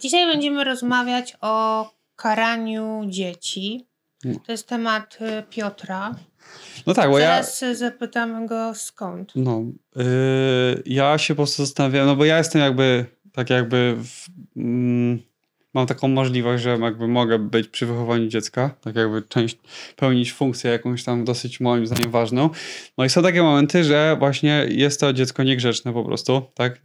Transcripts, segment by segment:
Dzisiaj będziemy rozmawiać o karaniu dzieci. No. To jest temat y, Piotra. No tak, bo ja... Zaraz y, zapytamy go skąd. No, yy, ja się po prostu zastanawiam, no bo ja jestem jakby, tak jakby, w, mm, mam taką możliwość, że jakby mogę być przy wychowaniu dziecka, tak jakby część, pełnić funkcję jakąś tam dosyć moim zdaniem ważną. No i są takie momenty, że właśnie jest to dziecko niegrzeczne po prostu, tak?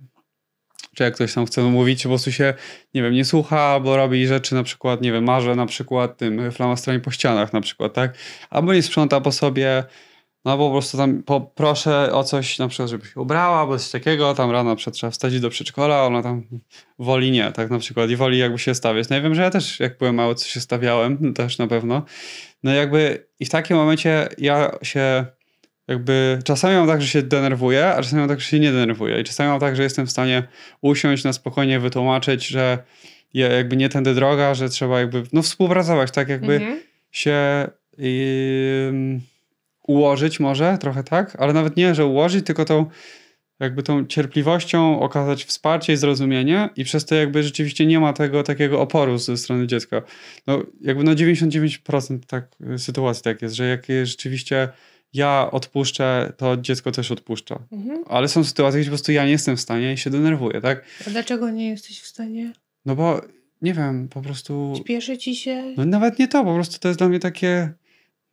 Czy jak ktoś tam chce mówić, po prostu się, nie wiem, nie słucha, albo robi rzeczy na przykład, nie wiem, marze na przykład tym flamastrami po ścianach na przykład, tak? Albo nie sprząta po sobie, no po prostu tam poproszę o coś, na przykład, żeby się ubrała, albo coś takiego, tam rano przykład trzeba wstać do przedszkola, ona tam woli nie, tak na przykład, i woli jakby się stawiać. No ja wiem, że ja też jak byłem mały, co się stawiałem, też na pewno. No jakby i w takim momencie ja się jakby, czasami mam tak, że się denerwuję, a czasami mam tak, że się nie denerwuję. I czasami mam tak, że jestem w stanie usiąść na spokojnie, wytłumaczyć, że jakby nie tędy droga, że trzeba jakby, no współpracować, tak jakby Mhm. się... Yy, ułożyć może, trochę tak, ale nawet nie, że ułożyć, tylko tą jakby tą cierpliwością okazać wsparcie i zrozumienie i przez to jakby rzeczywiście nie ma tego takiego oporu ze strony dziecka. No jakby no 99% tak sytuacji tak jest, że jak rzeczywiście ja odpuszczę, to dziecko też odpuszcza. Mhm. Ale są sytuacje, gdzie po prostu ja nie jestem w stanie i się denerwuję, tak? A dlaczego nie jesteś w stanie? No bo nie wiem, po prostu... Śpieszy ci się? No nawet nie to, po prostu to jest dla mnie takie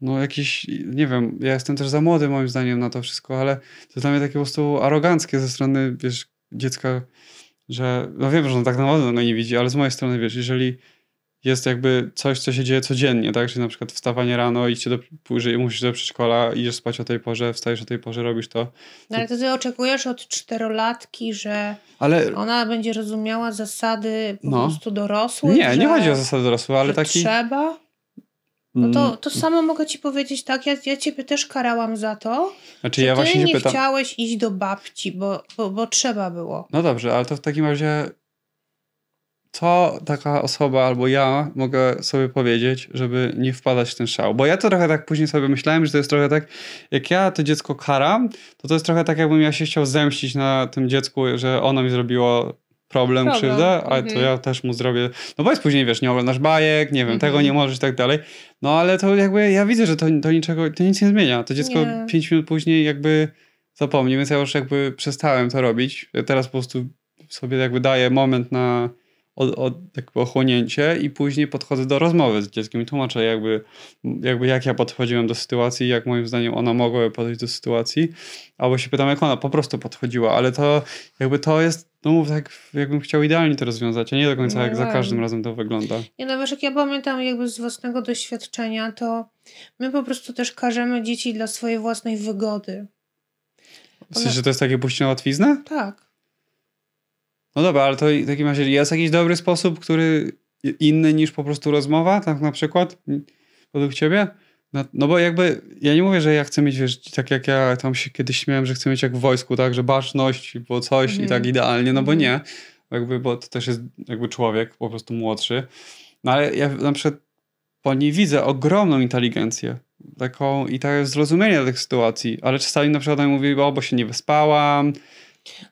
no jakiś, nie wiem, ja jestem też za młody moim zdaniem na to wszystko, ale to jest dla mnie takie po prostu aroganckie ze strony, wiesz, dziecka, że, no wiem, że on tak naprawdę tego nie widzi, ale z mojej strony, wiesz, jeżeli jest jakby coś, co się dzieje codziennie, tak, czyli na przykład wstawanie rano, idźcie do, później musisz do przedszkola, idziesz spać o tej porze, wstajesz o tej porze, robisz to. No, ale to ty oczekujesz od czterolatki, że Ale ona będzie rozumiała zasady po No. prostu dorosłych? nie, że, nie chodzi o zasady dorosłe, ale taki... trzeba? No to, to samo mogę ci powiedzieć tak, ja, ja ciebie też karałam za to, Znaczy że ja ty właśnie nie pytam... chciałeś iść do babci, bo, bo, bo trzeba było. No dobrze, ale to w takim razie co taka osoba albo ja mogę sobie powiedzieć, żeby nie wpadać w ten szał? Bo ja to trochę tak później sobie myślałem, że to jest trochę tak, jak ja to dziecko karam, to to jest trochę tak, jakbym ja się chciał zemścić na tym dziecku, że ono mi zrobiło problem, Problem, krzywdę, a to mhm. ja też mu zrobię. No bo jest później, wiesz, nie oglądasz bajek, nie wiem, Mhm. tego nie możesz i tak dalej. No ale to jakby ja widzę, że to, to niczego, to nic nie zmienia. To dziecko Nie. pięć minut później jakby zapomni, więc ja już jakby przestałem to robić. Ja teraz po prostu sobie jakby daję moment na od, od, jakby ochłonięcie i później podchodzę do rozmowy z dzieckiem i tłumaczę jakby, jakby jak ja podchodziłem do sytuacji, jak moim zdaniem ona mogła podejść do sytuacji, albo się pytam jak ona po prostu podchodziła, ale to jakby to jest, no mów tak jakbym chciał idealnie to rozwiązać, a nie do końca No jak za wiem. każdym razem to wygląda. Nie no wiesz, jak ja pamiętam jakby z własnego doświadczenia, to my po prostu też karzemy dzieci dla swojej własnej wygody. W sensie, że to jest takie pójście na łatwiznę? Tak. No dobra, ale to w takim razie jest jakiś dobry sposób, który inny niż po prostu rozmowa, tak na przykład, według ciebie? No, no bo jakby, ja nie mówię, że ja chcę mieć, wiesz, tak jak ja tam się kiedyś śmiałem, że chcę mieć jak w wojsku, tak, że baczność, bo coś i Mhm. tak idealnie, no bo Mhm. nie, jakby, bo to też jest jakby człowiek, po prostu młodszy. No ale ja na przykład po niej widzę ogromną inteligencję, taką i takie zrozumienie tych sytuacji, ale czasami na przykład ona mówi, o, bo się nie wyspałam,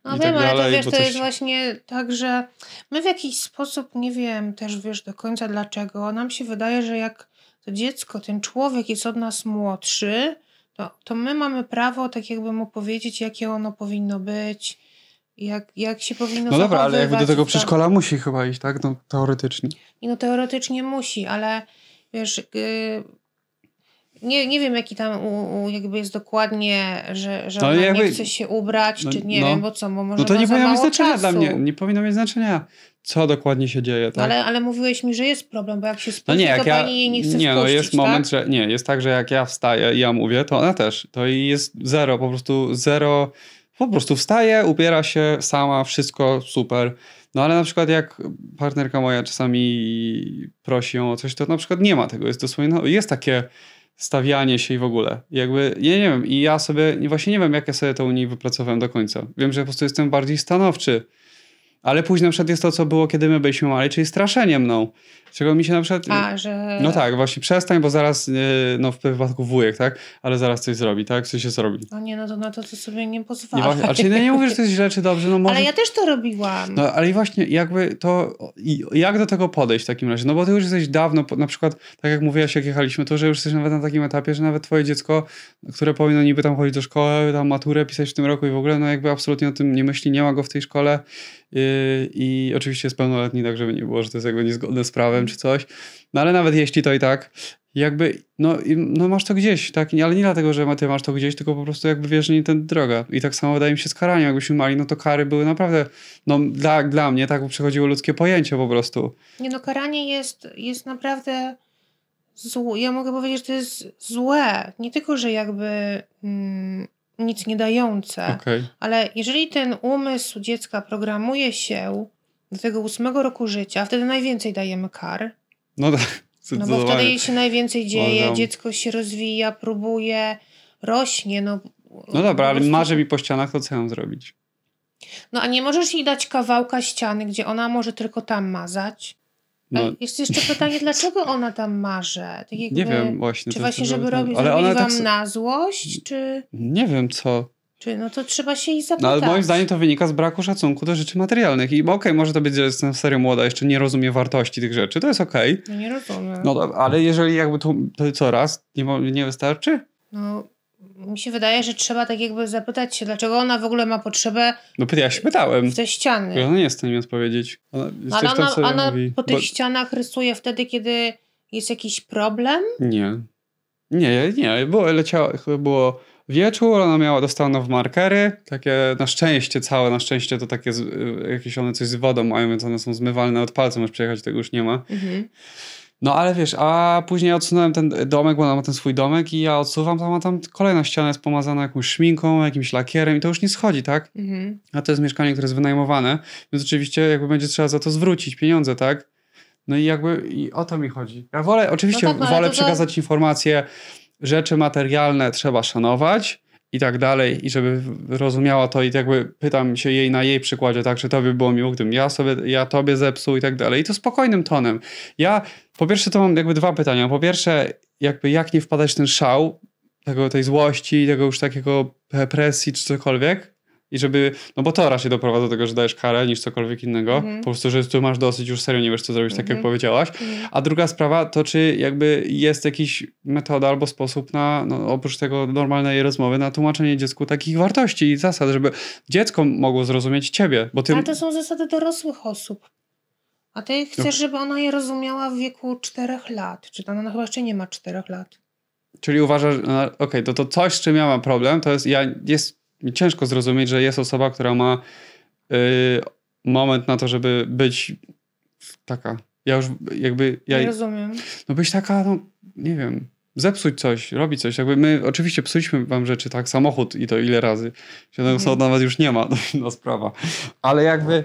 No wiem, tak ale to wiesz, to coś- jest właśnie tak, że my w jakiś sposób, nie wiem też wiesz do końca dlaczego, nam się wydaje, że jak to dziecko, ten człowiek jest od nas młodszy, to, to my mamy prawo tak jakby mu powiedzieć, jakie ono powinno być, jak, jak się powinno No dobra, ale jakby do tego tak. przedszkola musi chyba iść, tak? No teoretycznie. I no teoretycznie musi, ale wiesz, yy, nie, nie wiem jaki tam u, u jakby jest dokładnie, że, że No, ona jakby- nie chce się ubrać, no, czy nie no. wiem, bo co, bo może No to nie powinno mieć znaczenia dla czasu. mnie. Nie powinno mieć znaczenia, co dokładnie się dzieje, No tak? ale, ale mówiłeś mi, że jest problem, bo jak się No spóźni, nie, to jak ja. pani nie chce Nie, no wpuścić, jest tak? moment, że. Nie, jest tak, że jak ja wstaję i ja mówię, to ona też. To i jest zero, po prostu zero. Po prostu wstaje, ubiera się sama, wszystko super. No ale na przykład jak partnerka moja czasami prosi ją o coś, to na przykład nie ma tego. Jest dosłownie, no, jest takie stawianie się i w ogóle. Jakby, ja nie wiem, i ja sobie, nie- właśnie nie wiem, jak ja sobie to u niej wypracowałem do końca. Wiem, że po prostu jestem bardziej stanowczy. Ale później na przykład jest to, co było, kiedy my byliśmy mali, czyli straszenie mną. Czego mi się na przykład... A, że... No tak, właśnie przestań, bo zaraz, yy, no w wypadku wujek, tak? Ale zaraz coś zrobi, tak? Coś się zrobi. No nie, no to na to, to sobie nie Nie, pozwala. właśnie, ale no nie mówię, że to jest źle czy dobrze, no może... Ale ja też to robiłam. No ale i właśnie jakby to, i jak do tego podejść w takim razie? No bo ty już jesteś dawno, na przykład, tak jak mówiłaś, jak jechaliśmy, to że już jesteś nawet na takim etapie, że nawet twoje dziecko, które powinno niby tam chodzić do szkoły, tam maturę pisać w tym roku i w ogóle, no jakby absolutnie o tym nie myśli, nie ma go w tej szkole yy, i oczywiście jest pełnoletni, tak żeby nie było, że to jest jakby niezgodne z prawem czy coś. No ale nawet jeśli to i tak, jakby, no, no masz to gdzieś, tak? Ale nie dlatego, że ty masz to gdzieś, tylko po prostu jakby wiesz, że nie ten droga. I tak samo wydaje mi się z karaniem. Jakbyśmy mali, no to kary były naprawdę, no dla, dla mnie tak przechodziło ludzkie pojęcie po prostu. Nie no, karanie jest, jest naprawdę złe. Ja mogę powiedzieć, że to jest złe. Nie tylko, że jakby mm, nic nie dające, Okej. ale jeżeli ten umysł dziecka programuje się do tego ósmego roku życia, wtedy najwięcej dajemy kar. No tak, No bo wtedy się najwięcej dzieje, Uważam. dziecko się rozwija, próbuje, rośnie. No, No dobra, ale marzy mi po ścianach, to co mam zrobić? No a nie możesz jej dać kawałka ściany, gdzie ona może tylko tam mazać. No. Jest jeszcze pytanie, dlaczego ona tam marze? Tak jakby, nie wiem właśnie. Czy to właśnie, żeby robić, ale zrobić ona wam tak... s- na złość, czy, Nie wiem co. czy no to trzeba się No, zapytać. ale moim zdaniem to wynika z braku szacunku do rzeczy materialnych. I okej, może to być, że jestem serio młoda, jeszcze nie rozumie wartości tych rzeczy, to jest okej. No nie rozumiem. No ale jeżeli jakby to, to co raz nie, nie wystarczy? No, mi się wydaje, że trzeba tak jakby zapytać się, dlaczego ona w ogóle ma potrzebę No ja się pytałem. w te ściany. Ja no nie jestem mi odpowiedzieć. Ona, No, ale ona, ona mówi. po tych Bo- ścianach rysuje wtedy, kiedy jest jakiś problem? Nie. Nie, nie. Było, leciało, chyba było wieczór, ona miała, dostała w markery, takie na szczęście całe, na szczęście to takie, y, jakieś one coś z wodą mają, więc one są zmywalne od palca, możesz przyjechać, tego już nie ma. Mhm. No ale wiesz, a później odsunąłem ten domek, bo ona ma ten swój domek i ja odsuwam, tam, a tam kolejna ściana jest pomazana jakąś szminką, jakimś lakierem i to już nie schodzi, tak? Mhm. A to jest mieszkanie, które jest wynajmowane, więc oczywiście jakby będzie trzeba za to zwrócić pieniądze, tak? No i jakby i o to mi chodzi. Ja wolę, oczywiście No tak, wolę to za- przekazać informacje, rzeczy materialne trzeba szanować i tak dalej i żeby rozumiała to i jakby pytam się jej na jej przykładzie, tak, czy to by było miło, gdybym ja sobie, ja tobie zepsuł i tak dalej i to spokojnym tonem. Ja, po pierwsze to mam jakby dwa pytania. Po pierwsze, jakby jak nie wpadać w ten szał tego, tej złości, tego już takiego presji czy cokolwiek i żeby, no bo to raczej doprowadza do tego, że dajesz karę niż cokolwiek innego. Mhm. Po prostu, że tu masz dosyć, już serio nie wiesz co zrobić, tak jak Mhm. powiedziałaś. Mhm. A druga sprawa to, czy jakby jest jakiś metoda albo sposób na, no, oprócz tego normalnej rozmowy, na tłumaczenie dziecku takich wartości i zasad, żeby dziecko mogło zrozumieć ciebie, bo ty... Ale to są zasady dorosłych osób. A ty No. chcesz, żeby ona je rozumiała w wieku 4 lat. Czy ona chyba jeszcze nie ma 4 lat. Czyli uważasz, no, okej, to, to coś, z czym ja mam problem, to jest, ja, jest mi ciężko zrozumieć, że jest osoba, która ma y, moment na to, żeby być taka, ja już jakby, ja, Nie rozumiem. no być taka, no nie wiem, zepsuć coś, robić coś. Jakby my oczywiście psuliśmy wam rzeczy, tak, samochód i to ile razy. Siedem Mhm. nawet już nie ma, to inna sprawa. Ale jakby,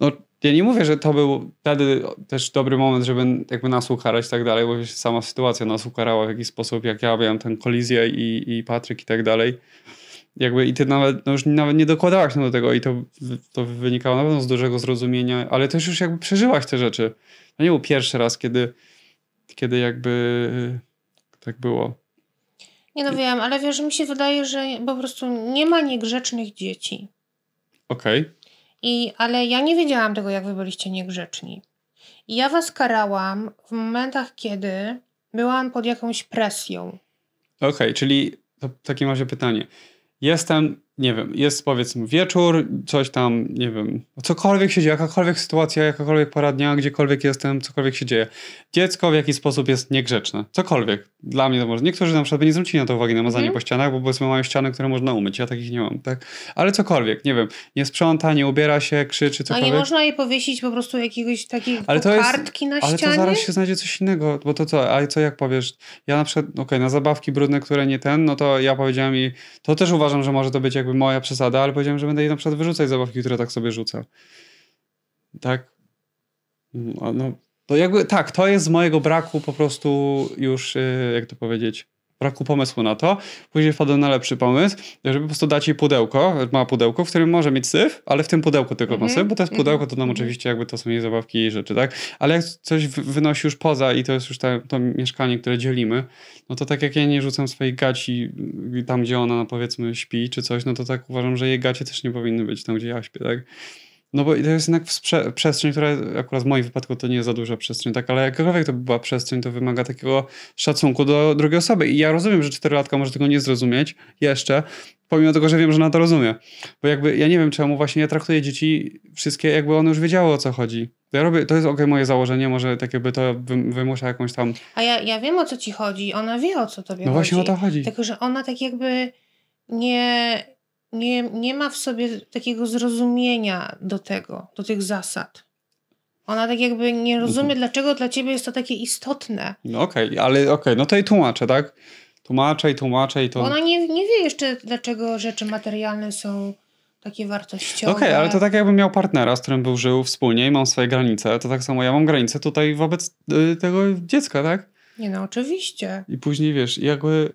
no ja nie mówię, że to był wtedy też dobry moment, żeby jakby nas ukarać i tak dalej, bo sama sytuacja nas ukarała w jakiś sposób, jak ja miałem tę kolizję i, i Patryk i tak dalej. Jakby i ty nawet, no już nawet nie dokładałaś do tego i to, to wynikało na pewno z dużego zrozumienia, ale też już jakby przeżyłaś te rzeczy. To nie był pierwszy raz, kiedy, kiedy jakby tak było. Nie no wiem, ale wiesz, mi się wydaje, że po prostu nie ma niegrzecznych dzieci. Okej. I, ale ja nie wiedziałam tego, jak wy byliście niegrzeczni. I ja was karałam w momentach, kiedy byłam pod jakąś presją. Okej, czyli to w takim razie pytanie. Jestem, nie wiem, jest powiedzmy wieczór, coś tam, nie wiem, cokolwiek się dzieje, jakakolwiek sytuacja, jakakolwiek pora dnia, gdziekolwiek jestem, cokolwiek się dzieje. Dziecko w jakiś sposób jest niegrzeczne. Cokolwiek. Dla mnie to może. Niektórzy na przykład by nie zwrócili na to uwagi na mazanie Mhm. po ścianach, bo powiedzmy mają ściany, które można umyć. Ja takich nie mam, tak? Ale cokolwiek, nie wiem, nie sprząta, nie ubiera się, krzyczy, A cokolwiek. nie można jej powiesić po prostu jakiegoś takiej Ale to jest- kartki na Ale to ścianie? zaraz się znajdzie coś innego, bo to co, a co jak powiesz? Ja na przykład, okej, na zabawki brudne, które nie ten, no to ja powiedziałem jej, to też uważam, że może to być jakby moja przesada, ale powiedziałem, że będę jej na przykład wyrzucać zabawki, które tak sobie rzuca. Tak? No, no to jakby, tak, to jest z mojego braku po prostu już, yy, jak to powiedzieć, braku pomysłu na to. Później wpadłem na lepszy pomysł, żeby po prostu dać jej pudełko, ma pudełko, w którym może mieć syf, ale w tym pudełku tylko ma Mhm, syf, bo to jest mhm, pudełko, to tam mhm. oczywiście jakby to są jej zabawki i rzeczy, tak? Ale jak coś wy- wynosi już poza i to jest już ta, to mieszkanie, które dzielimy, no to tak jak ja nie rzucam swojej gaci y, tam, gdzie ona powiedzmy śpi czy coś, no to tak uważam, że jej gacie też nie powinny być tam, gdzie ja śpię, tak? No bo to jest jednak przestrzeń, która akurat w moim wypadku to nie jest za duża przestrzeń, tak, ale jakakolwiek to by była przestrzeń, to wymaga takiego szacunku do drugiej osoby. I ja rozumiem, że czterolatka może tego nie zrozumieć jeszcze, pomimo tego, że wiem, że ona to rozumie. Bo jakby ja nie wiem czemu właśnie ja traktuję dzieci wszystkie, jakby one już wiedziały o co chodzi. To ja robię, to jest okej moje założenie, może tak jakby to wy- wymusza jakąś tam... A ja, ja wiem o co ci chodzi, ona wie o co tobie No chodzi. właśnie o to chodzi. Tylko, że ona tak jakby nie, nie, nie ma w sobie takiego zrozumienia do tego, do tych zasad. Ona tak jakby nie rozumie, Mhm. dlaczego dla ciebie jest to takie istotne. No okej, ale okej, no to i tłumaczę, tak? Tłumaczę i tłumaczę i to... Bo ona nie, nie wie jeszcze, dlaczego rzeczy materialne są takie wartościowe. Okej, ale to tak jakbym miał partnera, z którym był żył wspólnie i mam swoje granice, to tak samo ja mam granice tutaj wobec y, tego dziecka, tak? Nie no, oczywiście. I później wiesz, jakby.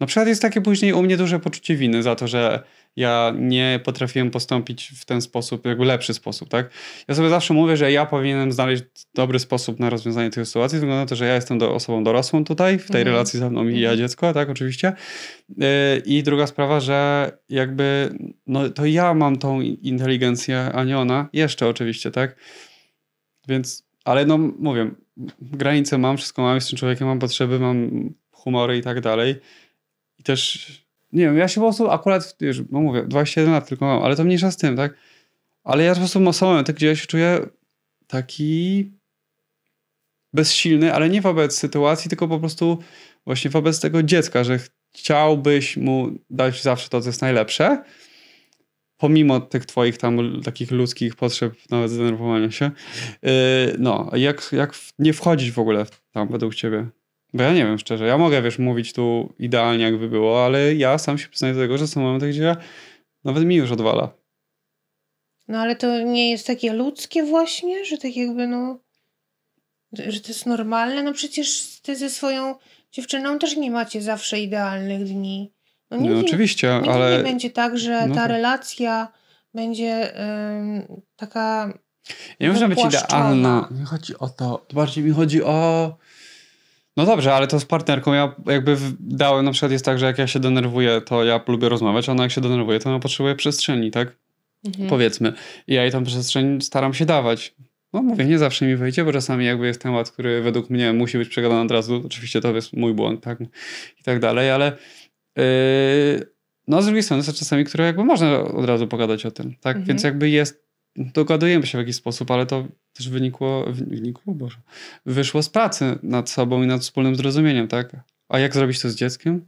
Na przykład jest takie później u mnie duże poczucie winy za to, że ja nie potrafiłem postąpić w ten sposób, jakby lepszy sposób, tak? Ja sobie zawsze mówię, że ja powinienem znaleźć dobry sposób na rozwiązanie tej sytuacji, względu na to, że ja jestem do, osobą dorosłą tutaj, w tej Mhm. relacji ze mną i ja Mhm. dziecko, tak, oczywiście. Yy, I druga sprawa, że jakby, no to ja mam tą inteligencję, a nie ona, jeszcze oczywiście, tak? Więc, ale no mówię, granice mam, wszystko mam, jestem człowiekiem, mam potrzeby, mam humory i tak dalej. I też, nie wiem, ja się po prostu akurat, wiesz, no mówię, 21 lat tylko mam, ale to mniejsza z tym, tak? Ale ja po prostu mam momenty, gdzie ja się czuję taki bezsilny, ale nie wobec sytuacji, tylko po prostu właśnie wobec tego dziecka, że chciałbyś mu dać zawsze to, co jest najlepsze, pomimo tych twoich tam takich ludzkich potrzeb, nawet zdenerwowania się. Yy, no, jak, jak nie wchodzić w ogóle tam według ciebie? Bo ja nie wiem szczerze, ja mogę, wiesz, mówić tu idealnie jakby było, ale ja sam się przyznaję do tego, że są momenty, gdzie nawet mi już odwala. No ale to nie jest takie ludzkie właśnie, że tak jakby no, że to jest normalne. No przecież ty ze swoją dziewczyną też nie macie zawsze idealnych dni. No No, nigdy, oczywiście, nigdy ale... nie będzie tak, że no ta tak. relacja będzie ym, taka Nie można być idealna. Nie chodzi o to. Bardziej mi chodzi o. No dobrze, ale to z partnerką ja jakby dałem, na przykład jest tak, że jak ja się denerwuję, to ja lubię rozmawiać, a ona jak się denerwuje, to ona potrzebuje przestrzeni, tak? mhm. Powiedzmy. I ja jej tą przestrzeń staram się dawać. No mówię, nie zawsze mi wyjdzie, bo czasami jakby jest temat, który według mnie musi być przegadany od razu. Oczywiście to jest mój błąd, tak? I tak dalej, ale yy, no z drugiej strony są czasami, które jakby można od razu pogadać o tym, tak? Mhm. Więc jakby jest, dogadujemy się w jakiś sposób, ale to też wynikło, wynikło, Boże, wyszło z pracy nad sobą i nad wspólnym zrozumieniem, tak? A jak zrobić to z dzieckiem?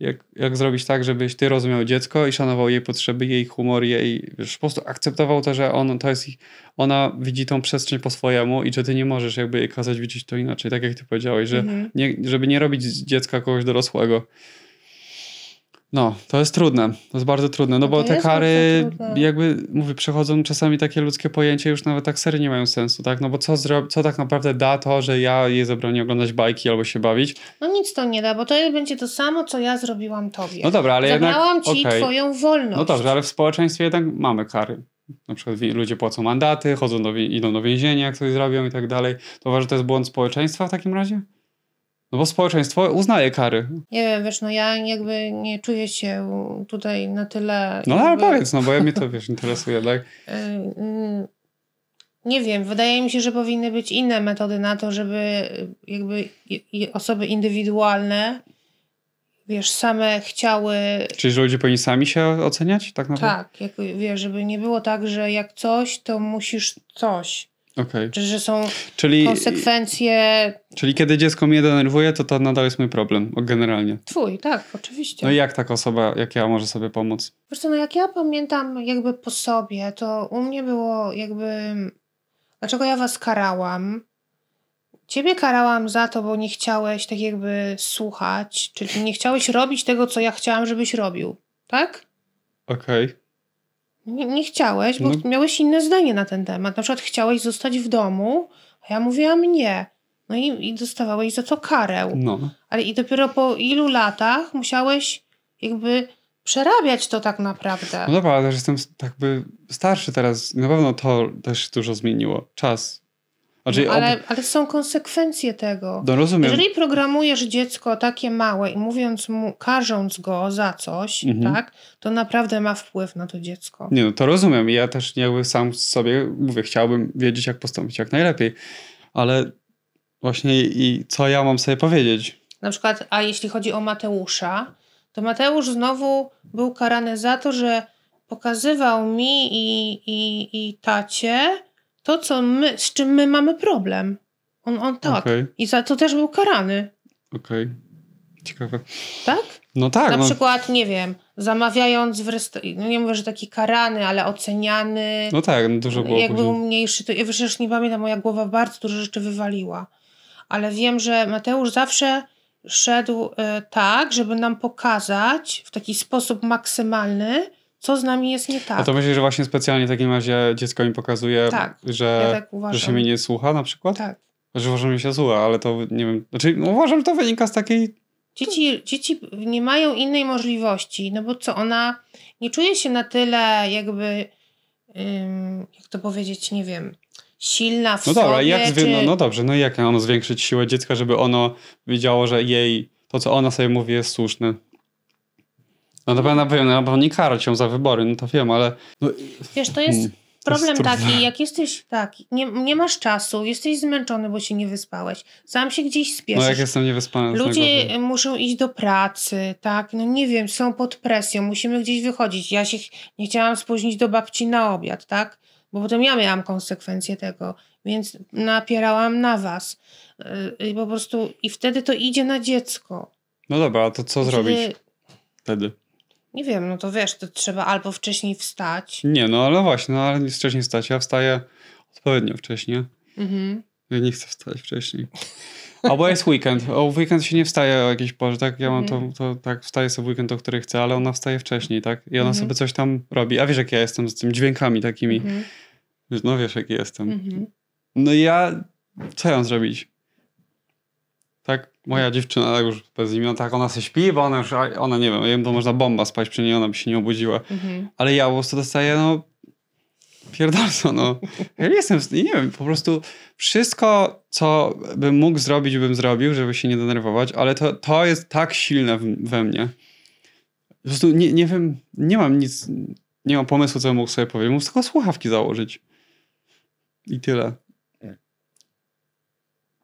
Jak, jak zrobić tak, żebyś ty rozumiał dziecko i szanował jej potrzeby, jej humor, jej, wiesz, po prostu akceptował to, że on, to jest, ich- ona widzi tą przestrzeń po swojemu i że ty nie możesz jakby jej kazać widzieć to inaczej, tak jak ty powiedziałeś, że Mhm. nie, żeby nie robić z dziecka kogoś dorosłego. No, to jest trudne. To jest bardzo trudne, no No bo te kary jakby, mówię, przechodzą czasami takie ludzkie pojęcia, już nawet tak serio nie mają sensu, tak? No bo co, zro- co tak naprawdę da to, że ja jej zabronię oglądać bajki albo się bawić? No nic to nie da, bo to będzie to samo, co ja zrobiłam tobie. No dobra, ale Zabrałam jednak... ci okej. twoją wolność. No dobrze, ale w społeczeństwie jednak mamy kary. Na przykład ludzie płacą mandaty, chodzą do, idą do więzienia, jak coś zrobią i tak dalej. To uważasz, że to jest błąd społeczeństwa w takim razie? No bo społeczeństwo uznaje kary. Nie wiem, wiesz, no ja jakby nie czuję się tutaj na tyle... No ale jakby, powiedz, no bo ja mnie to, wiesz, interesuje, tak? y, Nie wiem, wydaje mi się, że powinny być inne metody na to, żeby y, jakby osoby indywidualne, wiesz, same chciały... Czyli że ludzie powinni sami się oceniać, tak naprawdę? Tak, jak, wiesz, żeby nie było tak, że jak coś, to musisz coś. Okej. Czy że są Czyli, konsekwencje... czyli kiedy dziecko mnie denerwuje, to to nadal jest mój problem, generalnie. Twój, tak, oczywiście. No i jak taka osoba, jak ja, może sobie pomóc? Co, no jak ja pamiętam jakby po sobie, to u mnie było jakby... Dlaczego ja was karałam? Ciebie karałam za to, bo nie chciałeś tak jakby słuchać, czyli nie chciałeś robić tego, co ja chciałam, żebyś robił. Tak? Okej. Nie, nie chciałeś, bo No. miałeś inne zdanie na ten temat. Na przykład chciałeś zostać w domu, a ja mówiłam nie. No i, i dostawałeś za to karę. No. Ale i dopiero po ilu latach musiałeś jakby przerabiać to tak naprawdę. No dobra, ale też jestem jakby starszy teraz. Na pewno to też dużo zmieniło. Czas. Znaczy, no, ale, ale są konsekwencje tego. No rozumiem. Jeżeli programujesz dziecko takie małe i mówiąc mu, karząc go za coś, Mhm. tak, to naprawdę ma wpływ na to dziecko. Nie, no to rozumiem. Ja też jakby sam sobie mówię, chciałbym wiedzieć, jak postąpić jak najlepiej. Ale właśnie i co ja mam sobie powiedzieć? Na przykład, a jeśli chodzi o Mateusza, to Mateusz znowu był karany za to, że pokazywał mi i, i, i tacie to, co my, z czym my mamy problem. On, on tak. Okej, I za to też był karany, okej. Ciekawe. tak? No tak, Na no. przykład, nie wiem, zamawiając w restauracji, no nie mówię, że taki karany, ale oceniany, No tak, no dużo było jak był mniejszy, to ja przecież nie pamiętam, moja głowa bardzo dużo rzeczy wywaliła. Ale wiem, że Mateusz zawsze szedł e, tak, żeby nam pokazać w taki sposób maksymalny, co z nami jest nie tak. A to myślisz, że właśnie specjalnie w takim razie dziecko mi pokazuje, Tak, że, ja tak że się mnie nie słucha na przykład? Tak. Że uważam, że się słucha, ale to nie wiem. Znaczy, no uważam, że to wynika z takiej. Dzieci, dzieci nie mają innej możliwości, no bo co, ona nie czuje się na tyle jakby, jak to powiedzieć, nie wiem, silna w No dobra, sobie. jak zwi- czy... no, no dobrze, no i jak ono zwiększyć siłę dziecka, żeby ono wiedziało, że jej, to co ona sobie mówi jest słuszne? No to pewno wiem, no bo nie karać ją za wybory, no to wiem, ale. No, Wiesz, to jest Hmm, to problem jest taki, jak jesteś taki, nie, nie masz czasu, jesteś zmęczony, bo się nie wyspałeś, sam się gdzieś no spieszysz. jak jestem niewyspany, Ludzie muszą iść do pracy, tak? No nie wiem, są pod presją, musimy gdzieś wychodzić. Ja się nie chciałam spóźnić do babci na obiad, tak? Bo potem ja miałam konsekwencje tego, więc napierałam na was. I po prostu, i wtedy to idzie na dziecko. No dobra, a to co zrobić wtedy? Nie wiem, no to wiesz, to trzeba albo wcześniej wstać. Nie, no ale właśnie, no ale nie wcześniej wstać. Ja wstaję odpowiednio wcześnie. Mhm. Ja nie chcę wstać wcześniej. Albo jest weekend. O weekend się nie wstaje o jakiejś porze, tak? Ja mam to, Mhm. to tak, wstaję sobie w weekend, o której chcę, ale ona wstaje wcześniej, tak? I ona Mhm. sobie coś tam robi. A wiesz, jak ja jestem z tymi dźwiękami takimi. Mhm. No wiesz, jaki jestem. No i ja, co ja mam zrobić? Tak, moja dziewczyna tak już bez imion, tak, ona se śpi, bo ona już, ona nie wiem, jem to można bomba spać przy niej, ona by się nie obudziła. Ale ja po prostu dostaję, no, pierdolco, no. Ja jestem, nie wiem, po prostu wszystko, co bym mógł zrobić, bym zrobił, żeby się nie denerwować, ale to, to jest tak silne we mnie. Po prostu nie, nie wiem, nie mam nic, nie mam pomysłu, co bym mógł sobie powiedzieć. Mógł tylko słuchawki założyć. I tyle.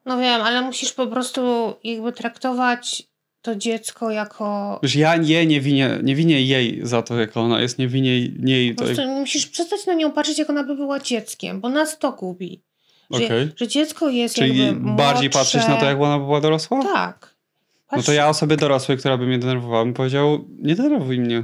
No wiem, ale musisz po prostu jakby traktować to dziecko jako Wiesz, ja nie, nie winię, nie winię jej za to, jaka ona jest, nie winię jej. To, musisz przestać na nią patrzeć, jak ona by była dzieckiem, bo nas to gubi. Że, Okej. że dziecko jest Czyli bardziej młodsze. patrzeć na to, jak ona była dorosła? Tak. No Patrz- to ja osobie dorosłej, która by mnie denerwowała, bym powiedział, nie denerwuj mnie.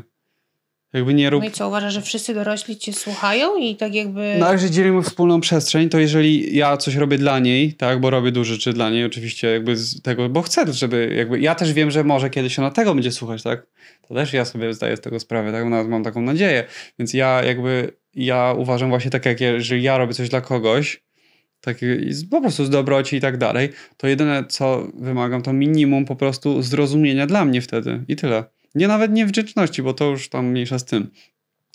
Jakby nie rób... No i co, uważasz, że wszyscy dorośli cię słuchają i tak jakby... No ale że dzielimy wspólną przestrzeń, to jeżeli ja coś robię dla niej, tak, bo robię duże rzeczy dla niej, oczywiście jakby z tego, bo chcę, żeby jakby, ja też wiem, że może kiedyś ona tego będzie słuchać, tak, to też ja sobie zdaję z tego sprawę, tak, nawet mam taką nadzieję, więc ja jakby, ja uważam właśnie tak, jak jeżeli ja robię coś dla kogoś, tak, po prostu z dobroci i tak dalej, to jedyne, co wymagam, to minimum po prostu zrozumienia dla mnie wtedy i tyle. Nie nawet nie wdzięczności, bo to już tam mniejsza z tym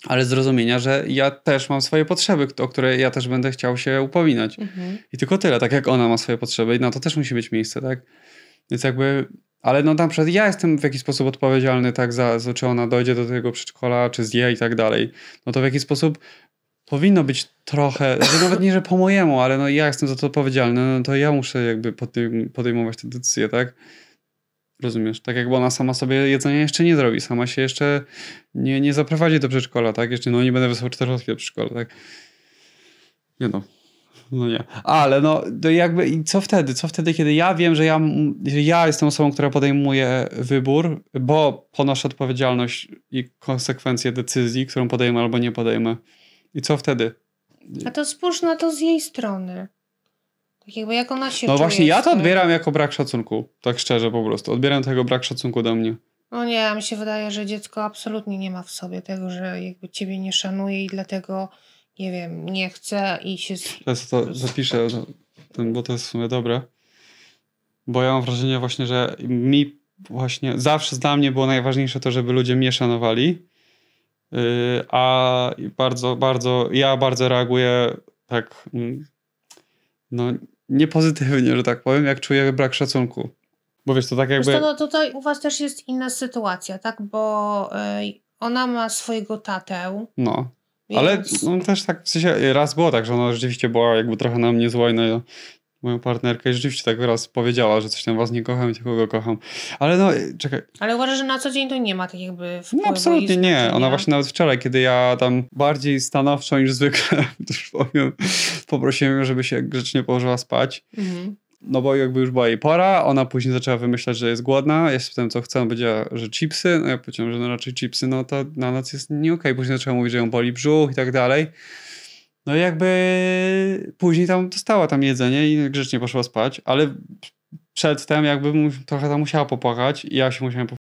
ale zrozumienia, że ja też mam swoje potrzeby, o które ja też będę chciał się upominać. Mhm. I tylko tyle, tak jak ona ma swoje potrzeby i na to też musi być miejsce, tak? Więc jakby, ale no na przykład ja jestem w jakiś sposób odpowiedzialny, tak, za, za czy ona dojdzie do tego przedszkola, czy zje i tak dalej. No to w jakiś sposób powinno być trochę, znaczy nawet nie, że po mojemu, ale no ja jestem za to odpowiedzialny, no to ja muszę jakby podejm- podejmować te decyzje, tak? Rozumiesz? Tak jakby ona sama sobie jedzenia jeszcze nie zrobi, sama się jeszcze nie, nie zaprowadzi do przedszkola, tak? Jeszcze no nie będę wysłał czterolotki do przedszkola, tak? Nie no. No nie. Ale no, to jakby i co wtedy? Co wtedy, kiedy ja wiem, że ja, że ja jestem osobą, która podejmuje wybór, bo ponoszę odpowiedzialność i konsekwencje decyzji, którą podejmę albo nie podejmę. I co wtedy? A to spójrz na to z jej strony. Tak jakby jak ona się No czuje. właśnie, ja to odbieram jako brak szacunku. Tak szczerze po prostu. Odbieram tego brak szacunku do mnie. No nie, mi się wydaje, że dziecko absolutnie nie ma w sobie tego, że jakby ciebie nie szanuje i dlatego, nie wiem, nie chce i się... Teraz to zapiszę, no, bo to jest w sumie dobre. Bo ja mam wrażenie właśnie, że mi właśnie zawsze dla mnie było najważniejsze to, żeby ludzie mnie szanowali. Yy, a bardzo, bardzo, ja bardzo reaguję tak mm, no niepozytywnie, że tak powiem, jak czuję brak szacunku. Bo wiesz, to tak jakby... Wiesz to, no tutaj u was też jest inna sytuacja, tak? Bo y, ona ma swojego tatę. No. Więc... Ale no, też tak w sensie raz było tak, że ona rzeczywiście była jakby trochę na mnie zła i na moją partnerkę i rzeczywiście tak raz powiedziała, że coś tam was nie kocham i tylko go kocham. Ale no, czekaj. Ale uważasz, że na co dzień to nie ma tak jakby wpływu No absolutnie nie. Ona właśnie nawet wczoraj, kiedy ja tam bardziej stanowczo niż zwykle, powiem, poprosiłem ją, żeby się grzecznie położyła spać. Mhm. No bo jakby już była jej pora, ona później zaczęła wymyślać, że jest głodna, ja się pytałem, co chce, on powiedziała, że chipsy, no ja powiedziałem, że no raczej chipsy, no to na noc jest nie okej. Okay. Później zaczęła mówić, że ją boli brzuch i tak dalej. No i jakby później tam dostała tam jedzenie i grzecznie poszła spać, ale przedtem jakby trochę tam musiała popłakać i ja się musiałem popłakać.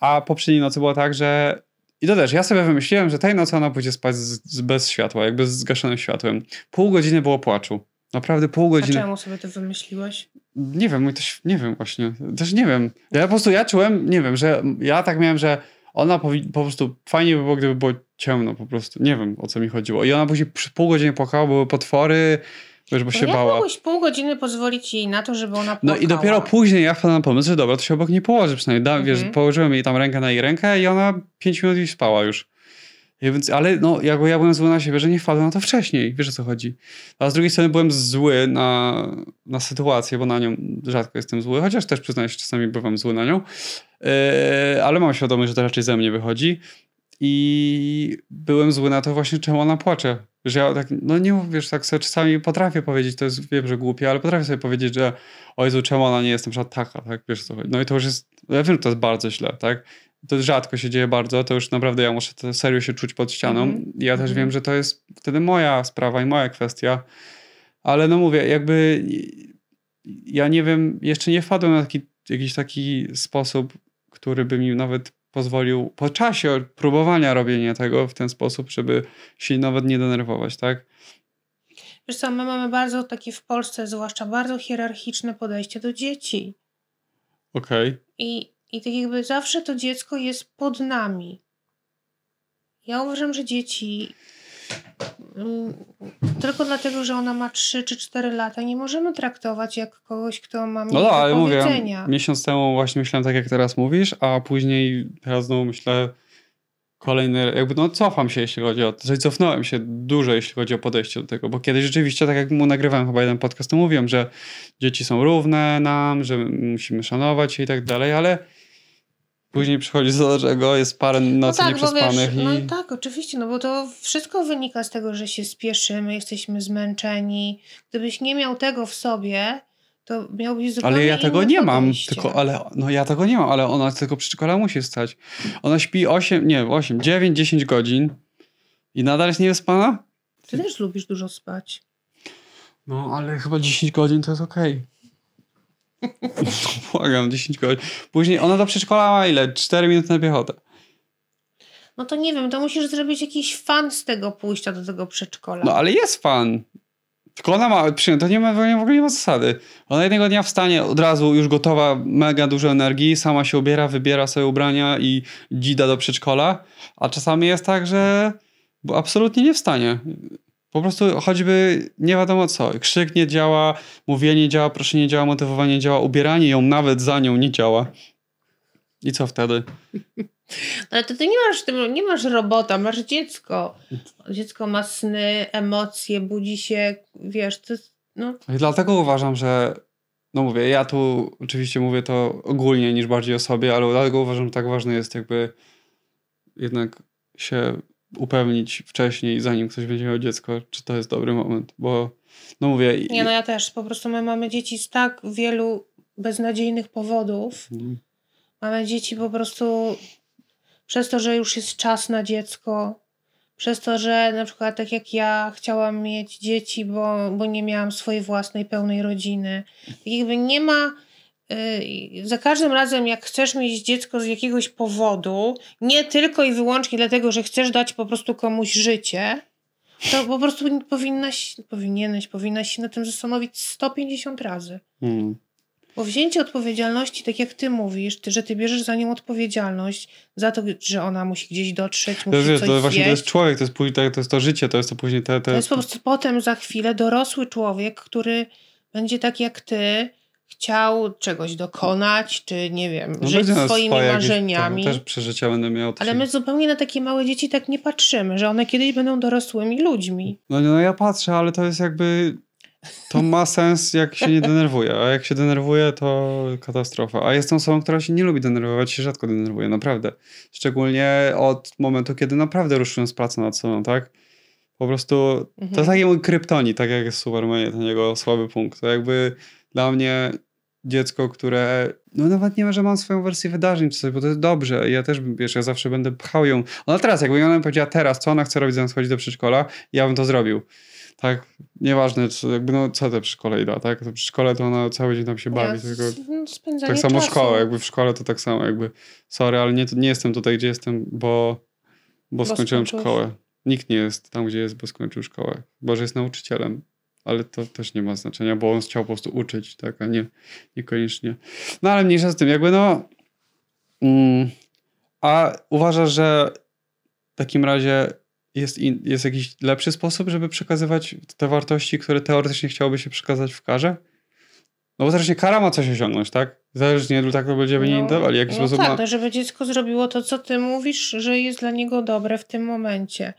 A poprzedniej nocy było tak, że i to też, ja sobie wymyśliłem, że tej nocy ona pójdzie spać z, z, bez światła, jakby z zgaszonym światłem. Pół godziny było płaczu. Naprawdę pół godziny. A czemu sobie to wymyśliłeś? Nie wiem, to, nie wiem właśnie. Też nie wiem. Ja po prostu, ja czułem, nie wiem, że ja tak miałem, że ona po, po prostu fajnie by było, gdyby było ciemno po prostu. Nie wiem, o co mi chodziło. I ona później przy pół godziny płakała, były potwory, wiesz, bo no się jak bała. mogłeś pół godziny pozwolić jej na to, żeby ona płakała? No i dopiero później ja wpadłem na pomysł, że dobra, to się obok nie położy przynajmniej. Da, mhm. Wiesz, położyłem jej tam rękę na jej rękę i ona pięć minut już spała już. I więc, ale no, jakby ja byłem zły na siebie, że nie wpadłem na to wcześniej. Wiesz o co chodzi. A z drugiej strony byłem zły na, na sytuację, bo na nią rzadko jestem zły, chociaż też przyznaję się, czasami bywam zły na nią. Yy, ale mam świadomość, że to raczej ze mnie wychodzi. I byłem zły na to właśnie, czemu ona płacze. Że ja tak, no nie wiesz, tak sobie czasami potrafię powiedzieć, to jest, wiem, że głupie, ale potrafię sobie powiedzieć, że o Jezu, czemu ona nie jest na przykład taka, tak, wiesz co chodzi. No i to już jest, ja wiem, że to jest bardzo źle, tak. To rzadko się dzieje bardzo, to już naprawdę ja muszę serio się czuć pod ścianą. Mm -hmm. Ja też mm -hmm. wiem, że to jest wtedy moja sprawa i moja kwestia, ale no mówię, jakby ja nie wiem, jeszcze nie wpadłem na taki, jakiś taki sposób, który by mi nawet pozwolił po czasie próbowania robienia tego w ten sposób, żeby się nawet nie denerwować, tak? Wiesz co, my mamy bardzo takie w Polsce, zwłaszcza bardzo hierarchiczne podejście do dzieci. Okej. Okay. I, I tak jakby zawsze to dziecko jest pod nami. Ja uważam, że dzieci Mm, tylko dlatego, że ona ma 3 czy 4 lata, nie możemy traktować jak kogoś, kto ma no, ale mówię, miesiąc temu właśnie myślałem tak, jak teraz mówisz, a później teraz znowu myślę kolejny, jakby no cofam się, jeśli chodzi o to, czyli cofnąłem się dużo, jeśli chodzi o podejście do tego, bo kiedyś rzeczywiście, tak jak mu nagrywałem chyba jeden podcast, to mówiłem, że dzieci są równe nam, że musimy szanować i tak dalej, ale Później przychodzi do czego, jest parę nocy no tak, nieprzespanych. Wiesz, i... No tak, oczywiście, no bo to wszystko wynika z tego, że się spieszymy, jesteśmy zmęczeni. Gdybyś nie miał tego w sobie, to miałbyś zupełnie Ale ja tego nie mam, tylko, ale, no ja tego nie mam, ale ona tylko przedszkola musi stać. Ona śpi 8, nie, 8, 9, 10 godzin i nadal jest niewyspana? Ty też lubisz dużo spać. No, ale chyba 10 godzin to jest okej. Okay. Błagam, 10 godzin. Później ona do przedszkola ma ile? 4 minuty na piechotę. No to nie wiem, to musisz zrobić jakiś fan z tego pójścia do tego przedszkola. No ale jest fan. Tylko ona ma, to nie ma, w ogóle nie ma zasady. Ona jednego dnia wstanie od razu już gotowa, mega dużo energii, sama się ubiera, wybiera sobie ubrania i dzida do przedszkola, a czasami jest tak, że absolutnie nie wstanie. Po prostu choćby nie wiadomo co. Krzyk nie działa, mówienie nie działa, proszenie nie działa, motywowanie nie działa, ubieranie ją nawet za nią nie działa. I co wtedy? Ale to ty nie masz, nie masz robota, masz dziecko. Dziecko ma sny, emocje, budzi się, wiesz, to no. I dlatego uważam, że no mówię, ja tu oczywiście mówię to ogólnie niż bardziej o sobie, ale dlatego uważam, że tak ważne jest jakby jednak się upewnić wcześniej, zanim ktoś będzie miał dziecko, czy to jest dobry moment, bo no mówię... Nie, no ja też. Po prostu my mamy dzieci z tak wielu beznadziejnych powodów. Mhm. Mamy dzieci po prostu przez to, że już jest czas na dziecko, przez to, że na przykład tak jak ja chciałam mieć dzieci, bo, bo nie miałam swojej własnej pełnej rodziny. Tak jakby nie ma za każdym razem, jak chcesz mieć dziecko z jakiegoś powodu, nie tylko i wyłącznie dlatego, że chcesz dać po prostu komuś życie, to po prostu powinnaś, powinieneś, powinnaś się na tym zastanowić 150 razy. Hmm. Bo wzięcie odpowiedzialności, tak jak ty mówisz, ty, że ty bierzesz za nią odpowiedzialność, za to, że ona musi gdzieś dotrzeć, musi To, jest, coś to właśnie to zjeść. jest człowiek, to jest, to jest to życie, to jest to później te... te To jest po prostu potem za chwilę dorosły człowiek, który będzie tak jak ty, chciał czegoś dokonać, czy nie wiem, no żyć swoimi swoje marzeniami. Też przeżycia będę miał. Ale my zupełnie na takie małe dzieci tak nie patrzymy, że one kiedyś będą dorosłymi ludźmi. No, no ja patrzę, ale to jest jakby... To ma sens, jak się nie denerwuje, a jak się denerwuje, to katastrofa. A jestem osobą, która się nie lubi denerwować, się rzadko denerwuje, naprawdę. Szczególnie od momentu, kiedy naprawdę ruszyłem z pracą nad sobą, tak? Po prostu to Mhm. jest taki mój kryptonit, tak jak jest Supermanie, ten jego słaby punkt. To jakby dla mnie dziecko, które no nawet nie ma, że mam swoją wersję wydarzeń czy coś, bo to jest dobrze. Ja też, wiesz, ja zawsze będę pchał ją. Ona teraz, jakby ona mi powiedziała teraz, co ona chce robić, zamiast chodzić do przedszkola, ja bym to zrobił. Tak, nieważne, czy, jakby no, co te przedszkole da, tak? To przedszkole to ona cały dzień tam się bawi, Ja, tylko no, tak samo czasu. szkoła, jakby w szkole to tak samo, jakby sorry, ale nie, nie jestem tutaj, gdzie jestem, bo, bo, Bo skończyłem skończyłeś. szkołę. Nikt nie jest tam, gdzie jest, bo skończył szkołę. Bo że jest nauczycielem. Ale to też nie ma znaczenia, bo on chciał po prostu uczyć, tak, a nie niekoniecznie. No ale mniejsza z tym, jakby no... Mm, a uważasz, że w takim razie jest, in, jest jakiś lepszy sposób, żeby przekazywać te wartości, które teoretycznie chciałoby się przekazać w karze? No bo zresztą kara ma coś osiągnąć, tak? Zależnie tak to będziemy nie dawali. Jaki no sposób tak, ma... to żeby dziecko zrobiło to, co ty mówisz, że jest dla niego dobre w tym momencie.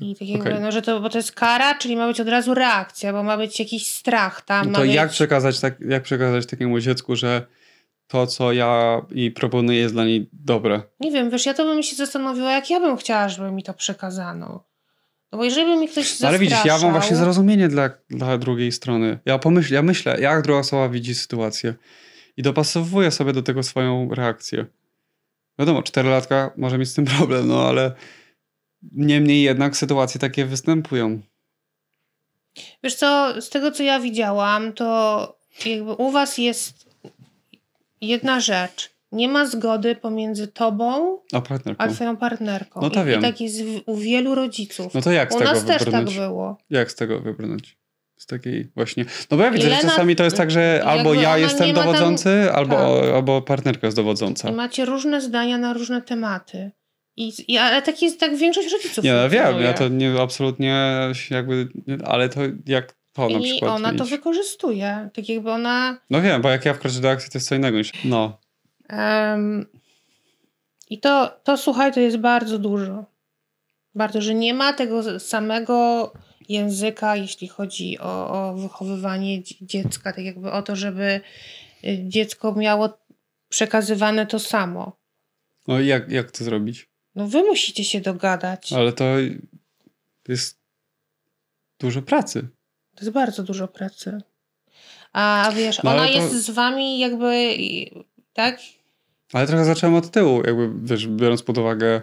I tak jakby, Okej. no, że to, bo to jest kara, czyli ma być od razu reakcja, bo ma być jakiś strach tam. No to być... jak przekazać, tak, jak przekazać takiemu dziecku, że to, co ja jej proponuję, jest dla niej dobre? Nie wiem, wiesz, ja to bym się zastanowiła, jak ja bym chciała, żeby mi to przekazano. No bo jeżeli by mi ktoś zastraszał... ale widzisz, ja mam właśnie zrozumienie dla, dla drugiej strony. Ja pomyśl, ja myślę, jak druga osoba widzi sytuację i dopasowuję sobie do tego swoją reakcję. Wiadomo, czterolatka może mieć z tym problem, no ale niemniej jednak sytuacje takie występują. Wiesz co, z tego co ja widziałam, to jakby u was jest jedna rzecz. Nie ma zgody pomiędzy tobą A a twoją partnerką. No to I, wiem. I tak jest u wielu rodziców. No to jak z u tego nas też tak wybrnąć? było. Jak z tego wybrnąć? Z takiej właśnie. No bo ja widzę, że Lena- czasami to jest tak, że albo ja jestem ma tam- dowodzący, albo, Tak. albo partnerka jest dowodząca. I macie różne zdania na różne tematy. I, i, ale tak jest, tak większość rodziców Nie, no wiem, ja to nie absolutnie jakby, ale to jak to na I przykład ona to wykorzystuje. Tak jakby ona... No wiem, bo jak ja wkroczę do akcji, to jest co innego niż... No, Em, I to, to słuchaj, to jest bardzo dużo. Bardzo, że nie ma tego samego języka, jeśli chodzi o, o wychowywanie dzie- dziecka, tak jakby o to, żeby y, dziecko miało przekazywane to samo. no i jak, jak to zrobić? No wy musicie się dogadać. Ale to jest dużo pracy. To jest bardzo dużo pracy. A wiesz, No, ona to- jest z wami jakby, tak? Ale trochę zacząłem od tyłu, jakby, wiesz, biorąc pod uwagę...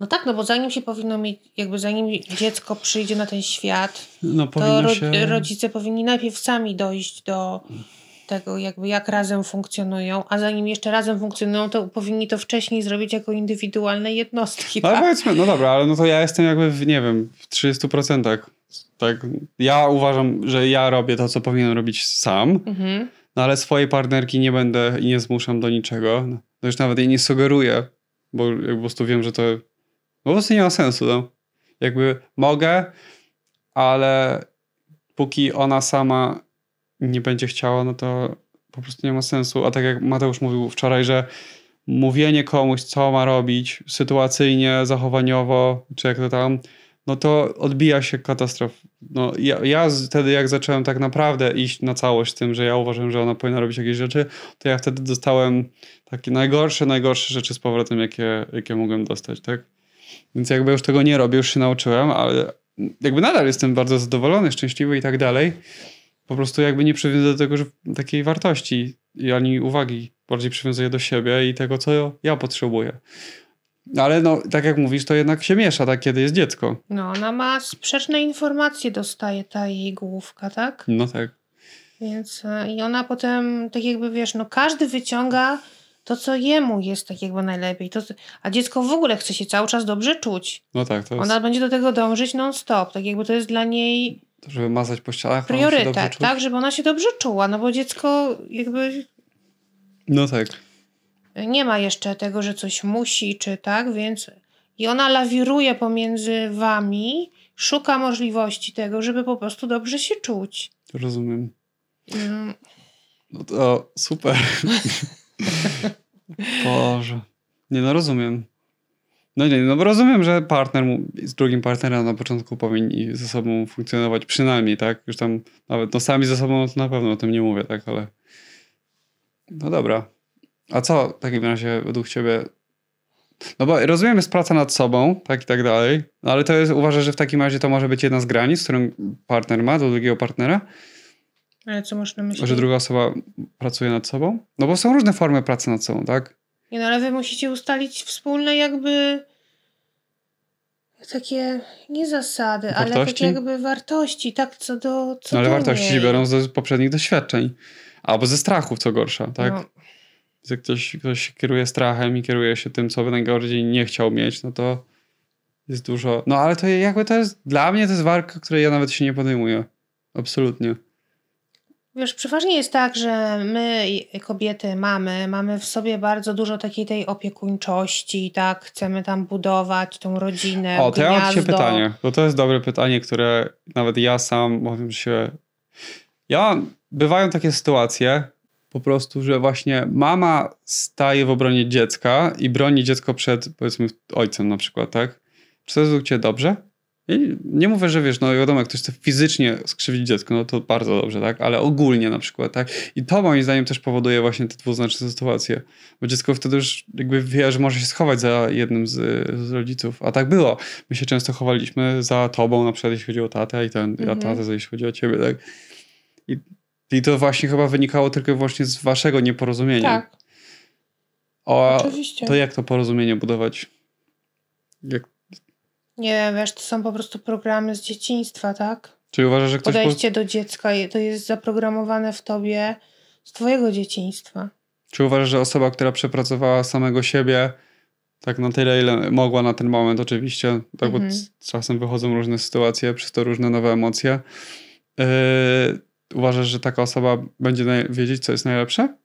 No tak, no bo zanim się powinno mieć, jakby zanim dziecko przyjdzie na ten świat, No to ro- się... rodzice powinni najpierw sami dojść do tego, jakby jak razem funkcjonują, a zanim jeszcze razem funkcjonują, to powinni to wcześniej zrobić jako indywidualne jednostki. No ale tak? powiedzmy, no dobra, ale no to ja jestem jakby, w, nie wiem, w 30%. Tak, ja uważam, że ja robię to, co powinienem robić sam, Mhm. no ale swojej partnerki nie będę i nie zmuszam do niczego. No już nawet jej nie sugeruję, bo po prostu wiem, że to po prostu nie ma sensu. No. Jakby mogę, ale póki ona sama nie będzie chciała, no to po prostu nie ma sensu. A tak jak Mateusz mówił wczoraj, że mówienie komuś, co ma robić sytuacyjnie, zachowaniowo, czy jak to tam, no to odbija się katastrof. No, ja, ja wtedy, jak zacząłem tak naprawdę iść na całość tym, że ja uważam, że ona powinna robić jakieś rzeczy, to ja wtedy dostałem takie najgorsze, najgorsze rzeczy z powrotem, jakie, jakie mogłem dostać, tak? Więc jakby już tego nie robię, już się nauczyłem, ale jakby nadal jestem bardzo zadowolony, szczęśliwy i tak dalej. Po prostu jakby nie przywiązuję do tego że takiej wartości i ani uwagi. Bardziej przywiązuję do siebie i tego, co ja potrzebuję. Ale no, tak jak mówisz, to jednak się miesza, tak, kiedy jest dziecko. No, ona ma sprzeczne informacje, dostaje ta jej główka, tak? No tak. Więc e, i ona potem, tak jakby wiesz, no każdy wyciąga to, co jemu jest tak jakby najlepiej. To, a dziecko w ogóle chce się cały czas dobrze czuć. No tak, to jest... Ona będzie do tego dążyć non-stop. Tak jakby to jest dla niej żeby mazać po ścianach. Priorytet, tak? Żeby ona się dobrze czuła, no bo dziecko jakby... No tak. Nie ma jeszcze tego, że coś musi, czy tak, więc... I ona lawiruje pomiędzy wami, szuka możliwości tego, żeby po prostu dobrze się czuć. Rozumiem. Mm. No to super. Boże. Nie no, rozumiem. No nie, no bo rozumiem, że partner z drugim partnerem na początku powinni ze sobą funkcjonować przynajmniej, tak? Już tam nawet no sami ze sobą to na pewno o tym nie mówię, tak? Ale no dobra. A co w takim razie według ciebie no bo rozumiem, jest praca nad sobą, tak i tak dalej, no ale to jest, uważasz, że w takim razie to może być jedna z granic, którą partner ma do drugiego partnera? Ale co masz na myśli? Że druga osoba pracuje nad sobą? No bo są różne formy pracy nad sobą, tak? Nie, no ale wy musicie ustalić wspólne jakby takie, nie zasady, wartości? ale takie jakby wartości, tak co do co no, Ale wartości się biorą z poprzednich doświadczeń. Albo ze strachów, co gorsza, tak? No. Jak ktoś, ktoś kieruje strachem i kieruje się tym, co by najgorzej nie chciał mieć, no to jest dużo... No ale to jakby to jest... Dla mnie to jest walka, której ja nawet się nie podejmuję. Absolutnie. Wiesz, przeważnie jest tak, że my, kobiety, mamy, mamy w sobie bardzo dużo takiej tej opiekuńczości, tak? Chcemy tam budować tą rodzinę. O, to gniazdo. ja mam dzisiaj pytanie, bo to jest dobre pytanie, które nawet ja sam powiem się. Ja bywają takie sytuacje, po prostu, że właśnie mama staje w obronie dziecka i broni dziecko przed, powiedzmy, ojcem na przykład, tak? Czy to jest według ciebie dobrze? Nie mówię, że wiesz, no wiadomo, jak ktoś chce fizycznie skrzywdzić dziecko, no to bardzo dobrze, tak? Ale ogólnie na przykład, tak? I to moim zdaniem też powoduje właśnie te dwuznaczne sytuacje. Bo dziecko wtedy już jakby wie, że może się schować za jednym z, z rodziców. A tak było. My się często chowaliśmy za tobą, na przykład jeśli chodzi o tatę i ten, mhm. a tatę jeśli chodzi o ciebie, tak? I, I to właśnie chyba wynikało tylko i wyłącznie z waszego nieporozumienia. Tak. O, Oczywiście. To jak to porozumienie budować? Jak nie, wiesz, to są po prostu programy z dzieciństwa, tak? Czy uważasz, że ktoś... Podejście po... do dziecka to jest zaprogramowane w tobie z twojego dzieciństwa. Czy uważasz, że osoba, która przepracowała samego siebie tak na tyle, ile mogła na ten moment oczywiście, tak, mhm. bo czasem wychodzą różne sytuacje, przez to różne nowe emocje. Yy, uważasz, że taka osoba będzie wiedzieć, co jest najlepsze?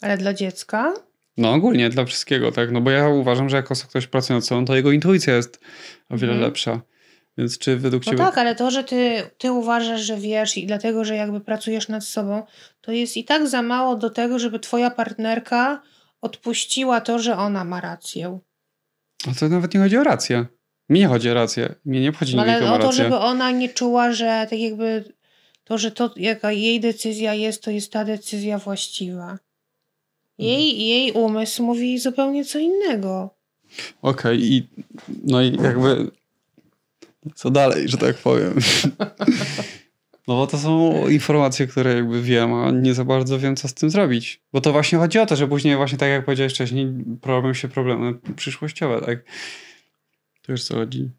Ale dla dziecka? No ogólnie dla wszystkiego, tak? No bo ja uważam, że jako ktoś pracuje nad sobą, to jego intuicja jest o wiele mhm. lepsza. Więc czy według no ciebie... tak, ale to, że ty, ty uważasz, że wiesz i dlatego, że jakby pracujesz nad sobą, to jest i tak za mało do tego, żeby twoja partnerka odpuściła to, że ona ma rację. A to nawet nie chodzi o rację. Mi nie chodzi o rację. Mnie nie obchodzi Ale o to, żeby ona nie czuła, że tak jakby to, że to jaka jej decyzja jest, to jest ta decyzja właściwa. Jej, mhm. jej umysł mówi zupełnie co innego. Okej, okay, i no i jakby co dalej, że tak powiem. No bo to są informacje, które jakby wiem, a nie za bardzo wiem, co z tym zrobić. Bo to właśnie chodzi o to, że później właśnie tak jak powiedziałeś wcześniej, robią się problemy przyszłościowe, tak? To już co chodzi.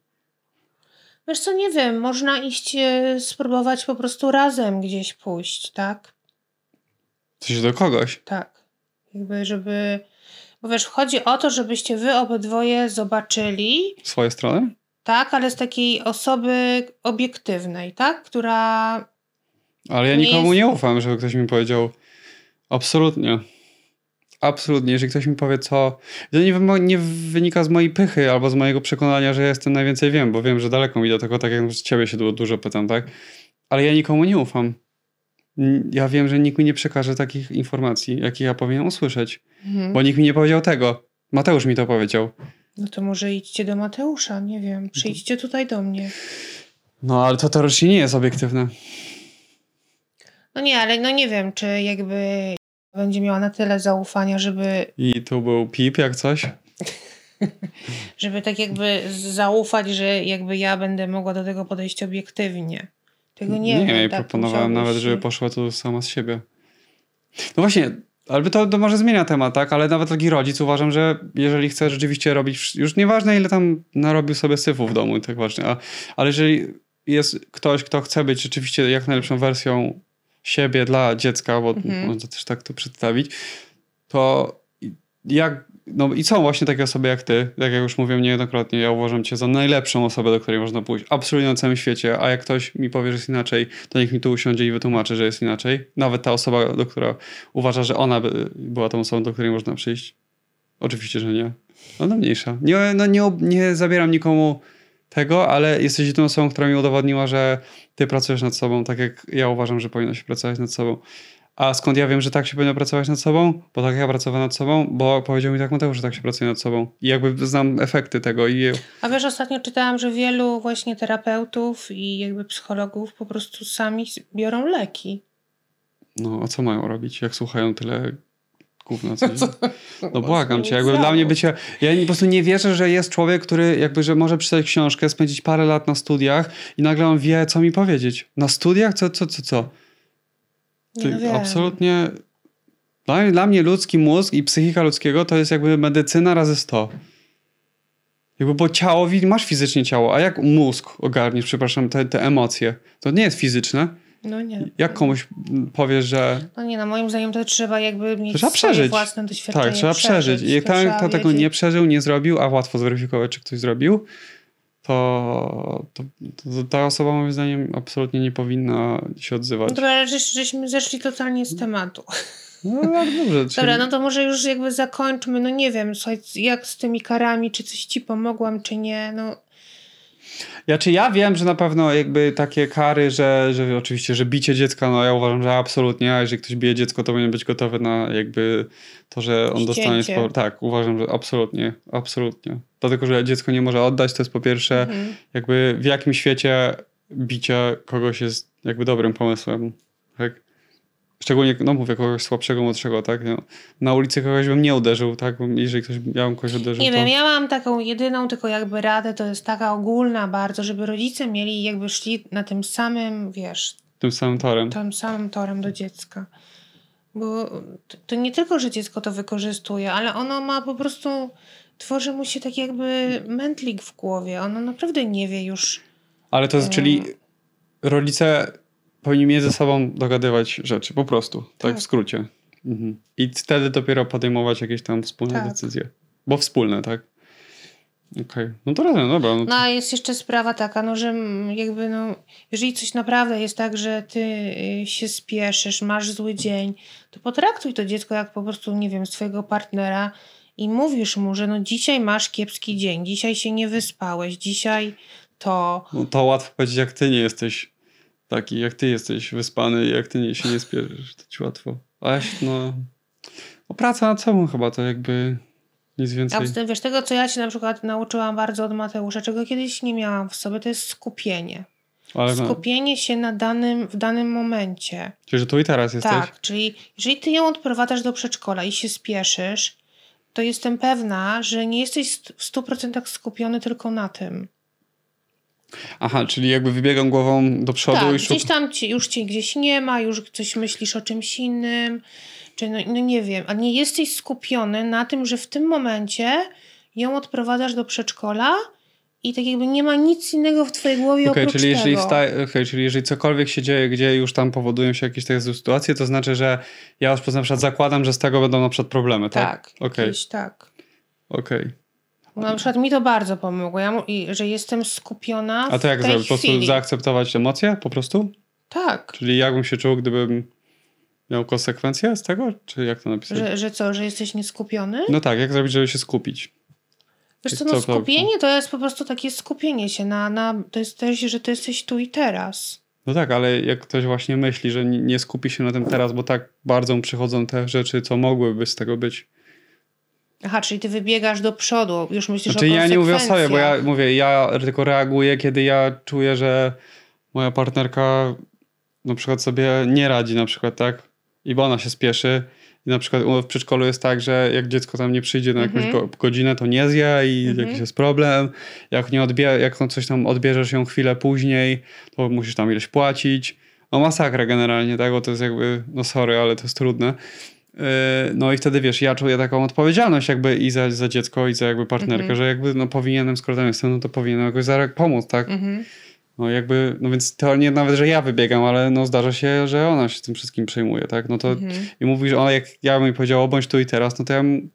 Wiesz co, nie wiem, można iść, e, spróbować po prostu razem gdzieś pójść, tak? Coś do kogoś? Tak. Jakby, żeby. Bo wiesz, chodzi o to, żebyście wy obydwoje zobaczyli. Swoje strony? Tak, ale z takiej osoby obiektywnej, tak? Która. Ale ja nikomu jest... nie ufam, żeby ktoś mi powiedział. Absolutnie. Absolutnie. Jeżeli ktoś mi powie, co. To nie, nie wynika z mojej pychy albo z mojego przekonania, że ja jestem najwięcej wiem, bo wiem, że daleko mi do tego, tak jak z ciebie się dużo pytam, tak? Ale ja nikomu nie ufam ja wiem, że nikt mi nie przekaże takich informacji, jakie ja powinienem usłyszeć. Mhm. Bo nikt mi nie powiedział tego. Mateusz mi to powiedział. No to może idźcie do Mateusza, nie wiem. Przyjdźcie tutaj do mnie. No, ale to teoretycznie nie jest obiektywne. No nie, ale no nie wiem, czy jakby będzie miała na tyle zaufania, żeby... I tu był pip jak coś? żeby tak jakby zaufać, że jakby ja będę mogła do tego podejść obiektywnie. Tego nie, nie wiem. Nie, tak proponowałem nawet, żeby poszła tu sama z siebie. No właśnie, ale to, to może zmienia temat, tak? Ale nawet taki rodzic uważam, że jeżeli chce rzeczywiście robić, już nieważne ile tam narobił sobie syfu w domu, tak właśnie, a, ale jeżeli jest ktoś, kto chce być rzeczywiście jak najlepszą wersją siebie dla dziecka, bo mhm. można też tak to przedstawić, to jak no i są właśnie takie osoby jak ty, jak ja już mówiłem niejednokrotnie, ja uważam cię za najlepszą osobę, do której można pójść, absolutnie na całym świecie, a jak ktoś mi powie, że jest inaczej, to niech mi tu usiądzie i wytłumaczy, że jest inaczej. Nawet ta osoba, do która uważa, że ona by, była tą osobą, do której można przyjść. Oczywiście, że nie. No, no mniejsza. Nie, no, nie, nie zabieram nikomu tego, ale jesteś tą osobą, która mi udowodniła, że ty pracujesz nad sobą, tak jak ja uważam, że powinno się pracować nad sobą. A skąd ja wiem, że tak się powinno pracować nad sobą? Bo tak ja pracowałem nad sobą, bo powiedział mi tak Mateusz, że tak się pracuje nad sobą. I jakby znam efekty tego. I... A wiesz, ostatnio czytałam, że wielu właśnie terapeutów i jakby psychologów po prostu sami biorą leki. No, a co mają robić, jak słuchają tyle gówna? Co no błagam cię, jakby dla mnie bycie... Ja po prostu nie wierzę, że jest człowiek, który jakby, że może przeczytać książkę, spędzić parę lat na studiach i nagle on wie, co mi powiedzieć. Na studiach? Co, co, co, co? Ty, no absolutnie. Dla, dla mnie ludzki mózg i psychika ludzkiego to jest jakby medycyna razy 100. Jakby, bo ciało, masz fizycznie ciało, a jak mózg ogarniesz, przepraszam, te, te emocje? To nie jest fizyczne. No nie. Jak komuś powiesz, że... No nie, no moim zdaniem to trzeba jakby mieć trzeba przeżyć. własne doświadczenie. Tak, trzeba przeżyć. I jak ten, kto tego nie przeżył, nie zrobił, a łatwo zweryfikować, czy ktoś zrobił, to, to, to, ta osoba moim zdaniem absolutnie nie powinna się odzywać. No dobra, żeś, żeśmy zeszli totalnie z tematu. No tak, dobrze. Czyli... Dobra, no to może już jakby zakończmy, no nie wiem, słuchaj, jak z tymi karami, czy coś ci pomogłam, czy nie, no ja czy ja wiem, że na pewno jakby takie kary, że, że oczywiście, że bicie dziecka, no ja uważam, że absolutnie, a jeżeli ktoś bije dziecko, to powinien być gotowy na jakby to, że on Ścięcie. dostanie sporo. Tak, uważam, że absolutnie, absolutnie. Dlatego, że dziecko nie może oddać, to jest po pierwsze, mhm. jakby w jakim świecie bicie kogoś jest jakby dobrym pomysłem. Tak? Szczególnie, no mówię, kogoś słabszego, młodszego, tak? No, na ulicy kogoś bym nie uderzył, tak? Jeżeli ktoś, ja bym kogoś uderzył, Nie to... wiem, ja mam taką jedyną tylko jakby radę, to jest taka ogólna bardzo, żeby rodzice mieli jakby szli na tym samym, wiesz... Tym samym torem. Tym samym torem do dziecka. Bo to nie tylko, że dziecko to wykorzystuje, ale ono ma po prostu... Tworzy mu się tak jakby mętlik w głowie. Ono naprawdę nie wie już... Ale to jest, czyli rodzice powinni między sobą dogadywać rzeczy, po prostu, tak, tak w skrócie. Mhm. I wtedy dopiero podejmować jakieś tam wspólne tak. decyzje. Bo wspólne, tak? Okej, okay. no to razem, dobra. No, to... no a jest jeszcze sprawa taka, no że jakby no, jeżeli coś naprawdę jest tak, że ty y, się spieszysz, masz zły dzień, to potraktuj to dziecko jak po prostu, nie wiem, swojego partnera i mówisz mu, że no dzisiaj masz kiepski dzień, dzisiaj się nie wyspałeś, dzisiaj to... No to łatwo powiedzieć, jak ty nie jesteś taki jak ty jesteś wyspany jak ty nie, się nie spierzesz, to ci łatwo. A no, no praca nad sobą chyba to jakby nic więcej. A tym, wiesz, tego co ja się na przykład nauczyłam bardzo od Mateusza, czego kiedyś nie miałam w sobie, to jest skupienie. Ale skupienie się na danym, w danym momencie. Czyli, że tu i teraz jesteś? Tak, czyli jeżeli ty ją odprowadzasz do przedszkola i się spieszysz, to jestem pewna, że nie jesteś w 100% skupiony tylko na tym. Aha, czyli jakby wybiegam głową do przodu tak, i szuk... gdzieś tam ci, już cię gdzieś nie ma, już coś myślisz o czymś innym, czy no, no nie wiem, a nie jesteś skupiony na tym, że w tym momencie ją odprowadzasz do przedszkola i tak jakby nie ma nic innego w twojej głowie okay, oprócz czyli jeżeli tego. Sta- okay, czyli jeżeli cokolwiek się dzieje, gdzie już tam powodują się jakieś takie sytuacje, to znaczy, że ja już na przykład zakładam, że z tego będą na przykład problemy, tak? Tak, okay. tak. Okej. Okay. Na przykład mi to bardzo pomogło, ja, że jestem skupiona. A to jak zrobić? Po prostu zaakceptować emocje po prostu? Tak. Czyli jakbym się czuł, gdybym miał konsekwencje z tego? Czy jak to napisać? Że, że co, że jesteś nieskupiony? No tak, jak zrobić, żeby się skupić? Wiesz co, no skupienie to jest po prostu takie skupienie się na, na to jest też, że ty jesteś tu i teraz. No tak, ale jak ktoś właśnie myśli, że nie skupi się na tym teraz, bo tak bardzo mu przychodzą te rzeczy, co mogłyby z tego być, Aha, czyli ty wybiegasz do przodu, już myślisz znaczy, o ja nie mówię sobie, bo ja mówię, ja tylko reaguję, kiedy ja czuję, że moja partnerka na przykład sobie nie radzi na przykład, tak? I bo ona się spieszy i na przykład w przedszkolu jest tak, że jak dziecko tam nie przyjdzie na jakąś -hmm. godzinę, to nie zje i -hmm. jakiś jest problem. Jak nie odbie jak coś tam odbierzesz ją chwilę później, to musisz tam ileś płacić. No masakra generalnie, tak? Bo to jest jakby, no sorry, ale to jest trudne. E, no i wtedy wiesz, ja czuję taką odpowiedzialność jakby i za, za dziecko, i za jakby partnerkę, mm -hmm. że jakby no powinienem, skoro tam jestem, no to powinienem jakoś pomóc, tak? Mm -hmm. No jakby, no więc to nie nawet, że ja wybiegam, ale no zdarza się, że ona się tym wszystkim przejmuje, tak? No to -hmm. i mówi, że ona jak ja bym jej powiedziała, bądź tu i teraz, no to ja bym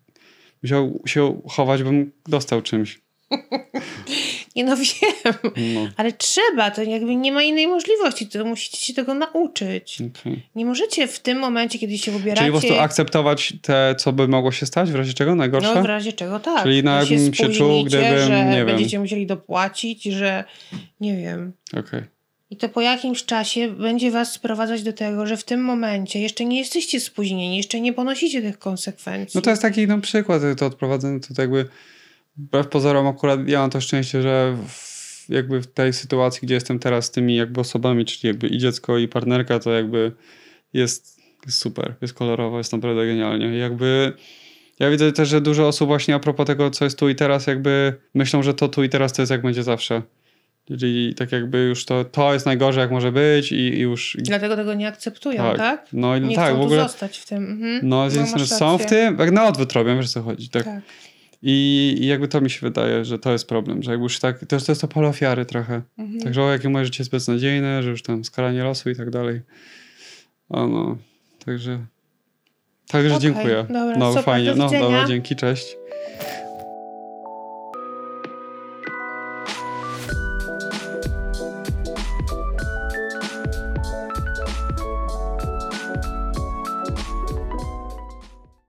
musiał się chować, bym dostał czymś. Nie no wiem, No, ale trzeba, to jakby nie ma innej możliwości, to musicie się tego nauczyć. okej. Nie możecie w tym momencie, kiedy się ubieracie... Czyli po prostu akceptować te, co by mogło się stać, w razie czego najgorsze? No w razie czego tak. Czyli Że jakbym się czuł, spóźnicie, gdybym, że nie wiem. będziecie musieli dopłacić, że nie wiem. Okej. I to po jakimś czasie będzie was sprowadzać do tego, że w tym momencie jeszcze nie jesteście spóźnieni, jeszcze nie ponosicie tych konsekwencji. No to jest taki no, przykład, to odprowadzenie, to jakby wbrew pozorom akurat ja mam to szczęście, że w, jakby w tej sytuacji, gdzie jestem teraz z tymi jakby osobami, czyli jakby i dziecko i partnerka, to jakby jest, jest super, jest kolorowo, jest naprawdę genialnie. I Jakby ja widzę też, że dużo osób właśnie a propos tego, co jest tu i teraz, jakby myślą, że to tu i teraz to jest jak będzie zawsze. Czyli tak jakby już to, to jest najgorzej jak może być i, i już... I, Dlatego tego nie akceptują, Tak. tak? no i Nie tak, chcą w ogóle... zostać w tym. Mhm. No, masz strony są w tym, jak na odwrót robią, wiesz co chodzi. Tak. Tak. I, I jakby to mi się wydaje, że to jest problem, że jakby już tak, też to jest to pole ofiary trochę. Mhm. Także o, jakie moje życie jest beznadziejne, że już tam skaranie losu i tak dalej. A no, także... Także Okej, dziękuję. dobra, no super, fajnie, do no dobra, dzięki, cześć.